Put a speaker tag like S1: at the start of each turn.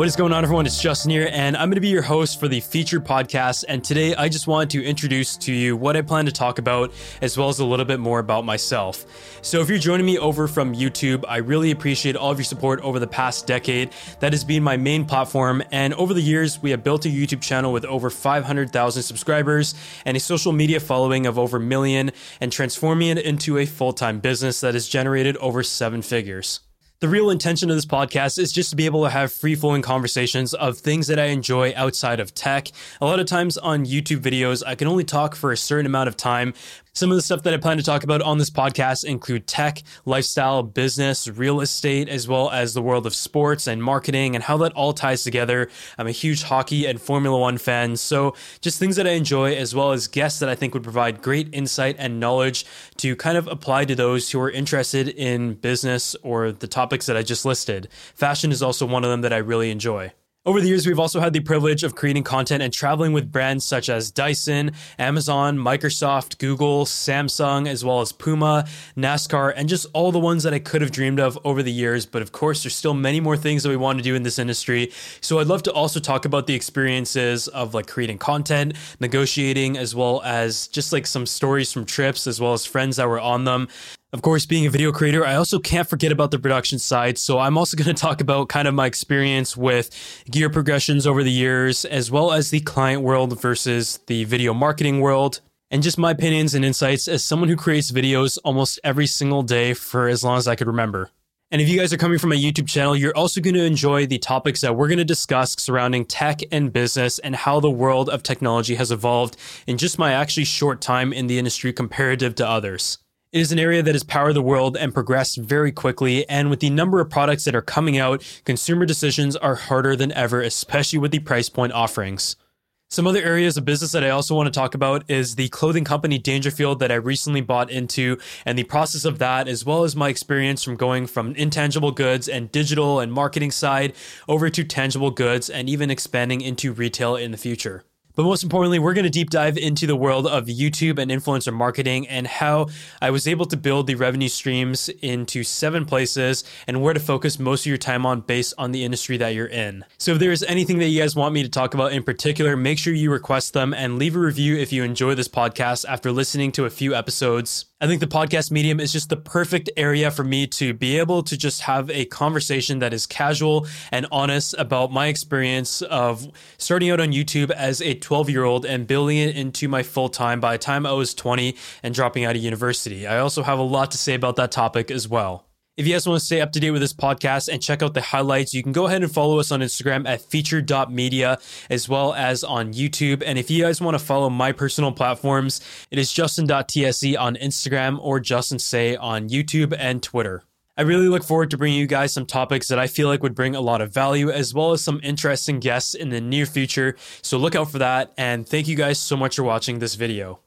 S1: What is going on, everyone? It's Justin here, and I'm going to be your host for the featured podcast. And today, I just wanted to introduce to you what I plan to talk about, as well as a little bit more about myself. So, if you're joining me over from YouTube, I really appreciate all of your support over the past decade. That has been my main platform, and over the years, we have built a YouTube channel with over 500,000 subscribers and a social media following of over a million, and transforming it into a full time business that has generated over seven figures. The real intention of this podcast is just to be able to have free flowing conversations of things that I enjoy outside of tech. A lot of times on YouTube videos, I can only talk for a certain amount of time, some of the stuff that I plan to talk about on this podcast include tech, lifestyle, business, real estate, as well as the world of sports and marketing and how that all ties together. I'm a huge hockey and Formula One fan, so just things that I enjoy, as well as guests that I think would provide great insight and knowledge to kind of apply to those who are interested in business or the topics that I just listed. Fashion is also one of them that I really enjoy. Over the years, we've also had the privilege of creating content and traveling with brands such as Dyson, Amazon, Microsoft, Google, Samsung, as well as Puma, NASCAR, and just all the ones that I could have dreamed of over the years. But of course, there's still many more things that we want to do in this industry. So I'd love to also talk about the experiences of like creating content, negotiating, as well as just like some stories from trips, as well as friends that were on them. Of course, being a video creator, I also can't forget about the production side. So I'm also going to talk about kind of my experience with gear progressions over the years, as well as the client world versus the video marketing world, and just my opinions and insights as someone who creates videos almost every single day for as long as I could remember. And if you guys are coming from a YouTube channel, you're also going to enjoy the topics that we're going to discuss surrounding tech and business and how the world of technology has evolved in just my actually short time in the industry comparative to others. It is an area that has powered the world and progressed very quickly. And with the number of products that are coming out, consumer decisions are harder than ever, especially with the price point offerings. Some other areas of business that I also want to talk about is the clothing company Dangerfield that I recently bought into and the process of that, as well as my experience from going from intangible goods and digital and marketing side over to tangible goods and even expanding into retail in the future. But most importantly, we're going to deep dive into the world of YouTube and influencer marketing and how I was able to build the revenue streams into seven places and where to focus most of your time on based on the industry that you're in. So if there's anything that you guys want me to talk about in particular, make sure you request them and leave a review if you enjoy this podcast after listening to a few episodes. I think the podcast medium is just the perfect area for me to be able to just have a conversation that is casual and honest about my experience of starting out on YouTube as a 12 year old and building it into my full time by the time I was 20 and dropping out of university. I also have a lot to say about that topic as well. If you guys want to stay up to date with this podcast and check out the highlights, you can go ahead and follow us on Instagram at featured.media as well as on YouTube. And if you guys want to follow my personal platforms, it is justin.tse on Instagram or Justin Tse on YouTube and Twitter. I really look forward to bringing you guys some topics that I feel like would bring a lot of value, as well as some interesting guests in the near future. So look out for that. And thank you guys so much for watching this video.